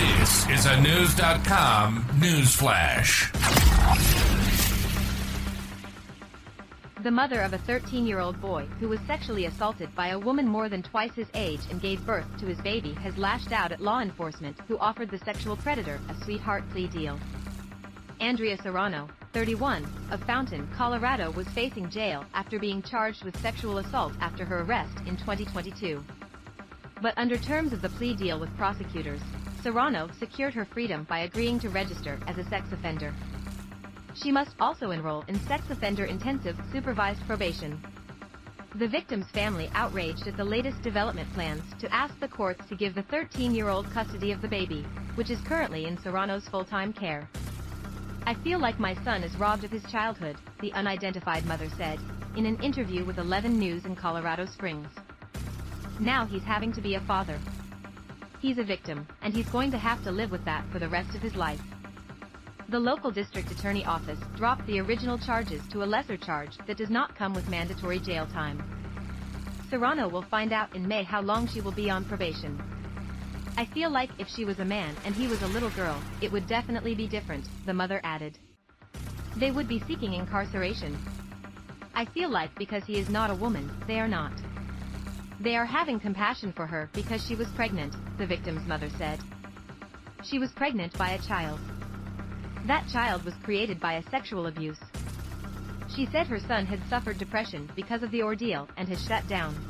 This is a News.com news flash. The mother of a 13 year old boy who was sexually assaulted by a woman more than twice his age and gave birth to his baby has lashed out at law enforcement who offered the sexual predator a sweetheart plea deal. Andrea Serrano, 31, of Fountain, Colorado was facing jail after being charged with sexual assault after her arrest in 2022. But under terms of the plea deal with prosecutors, Serrano secured her freedom by agreeing to register as a sex offender. She must also enroll in sex offender intensive supervised probation. The victim's family outraged at the latest development plans to ask the courts to give the 13-year-old custody of the baby, which is currently in Serrano's full-time care. I feel like my son is robbed of his childhood, the unidentified mother said, in an interview with 11 News in Colorado Springs. Now he's having to be a father. He's a victim, and he's going to have to live with that for the rest of his life. The local district attorney office dropped the original charges to a lesser charge that does not come with mandatory jail time. Serrano will find out in May how long she will be on probation. I feel like if she was a man and he was a little girl, it would definitely be different, the mother added. They would be seeking incarceration. I feel like because he is not a woman, they are not. They are having compassion for her because she was pregnant, the victim's mother said. She was pregnant by a child. That child was created by a sexual abuse. She said her son had suffered depression because of the ordeal and has shut down.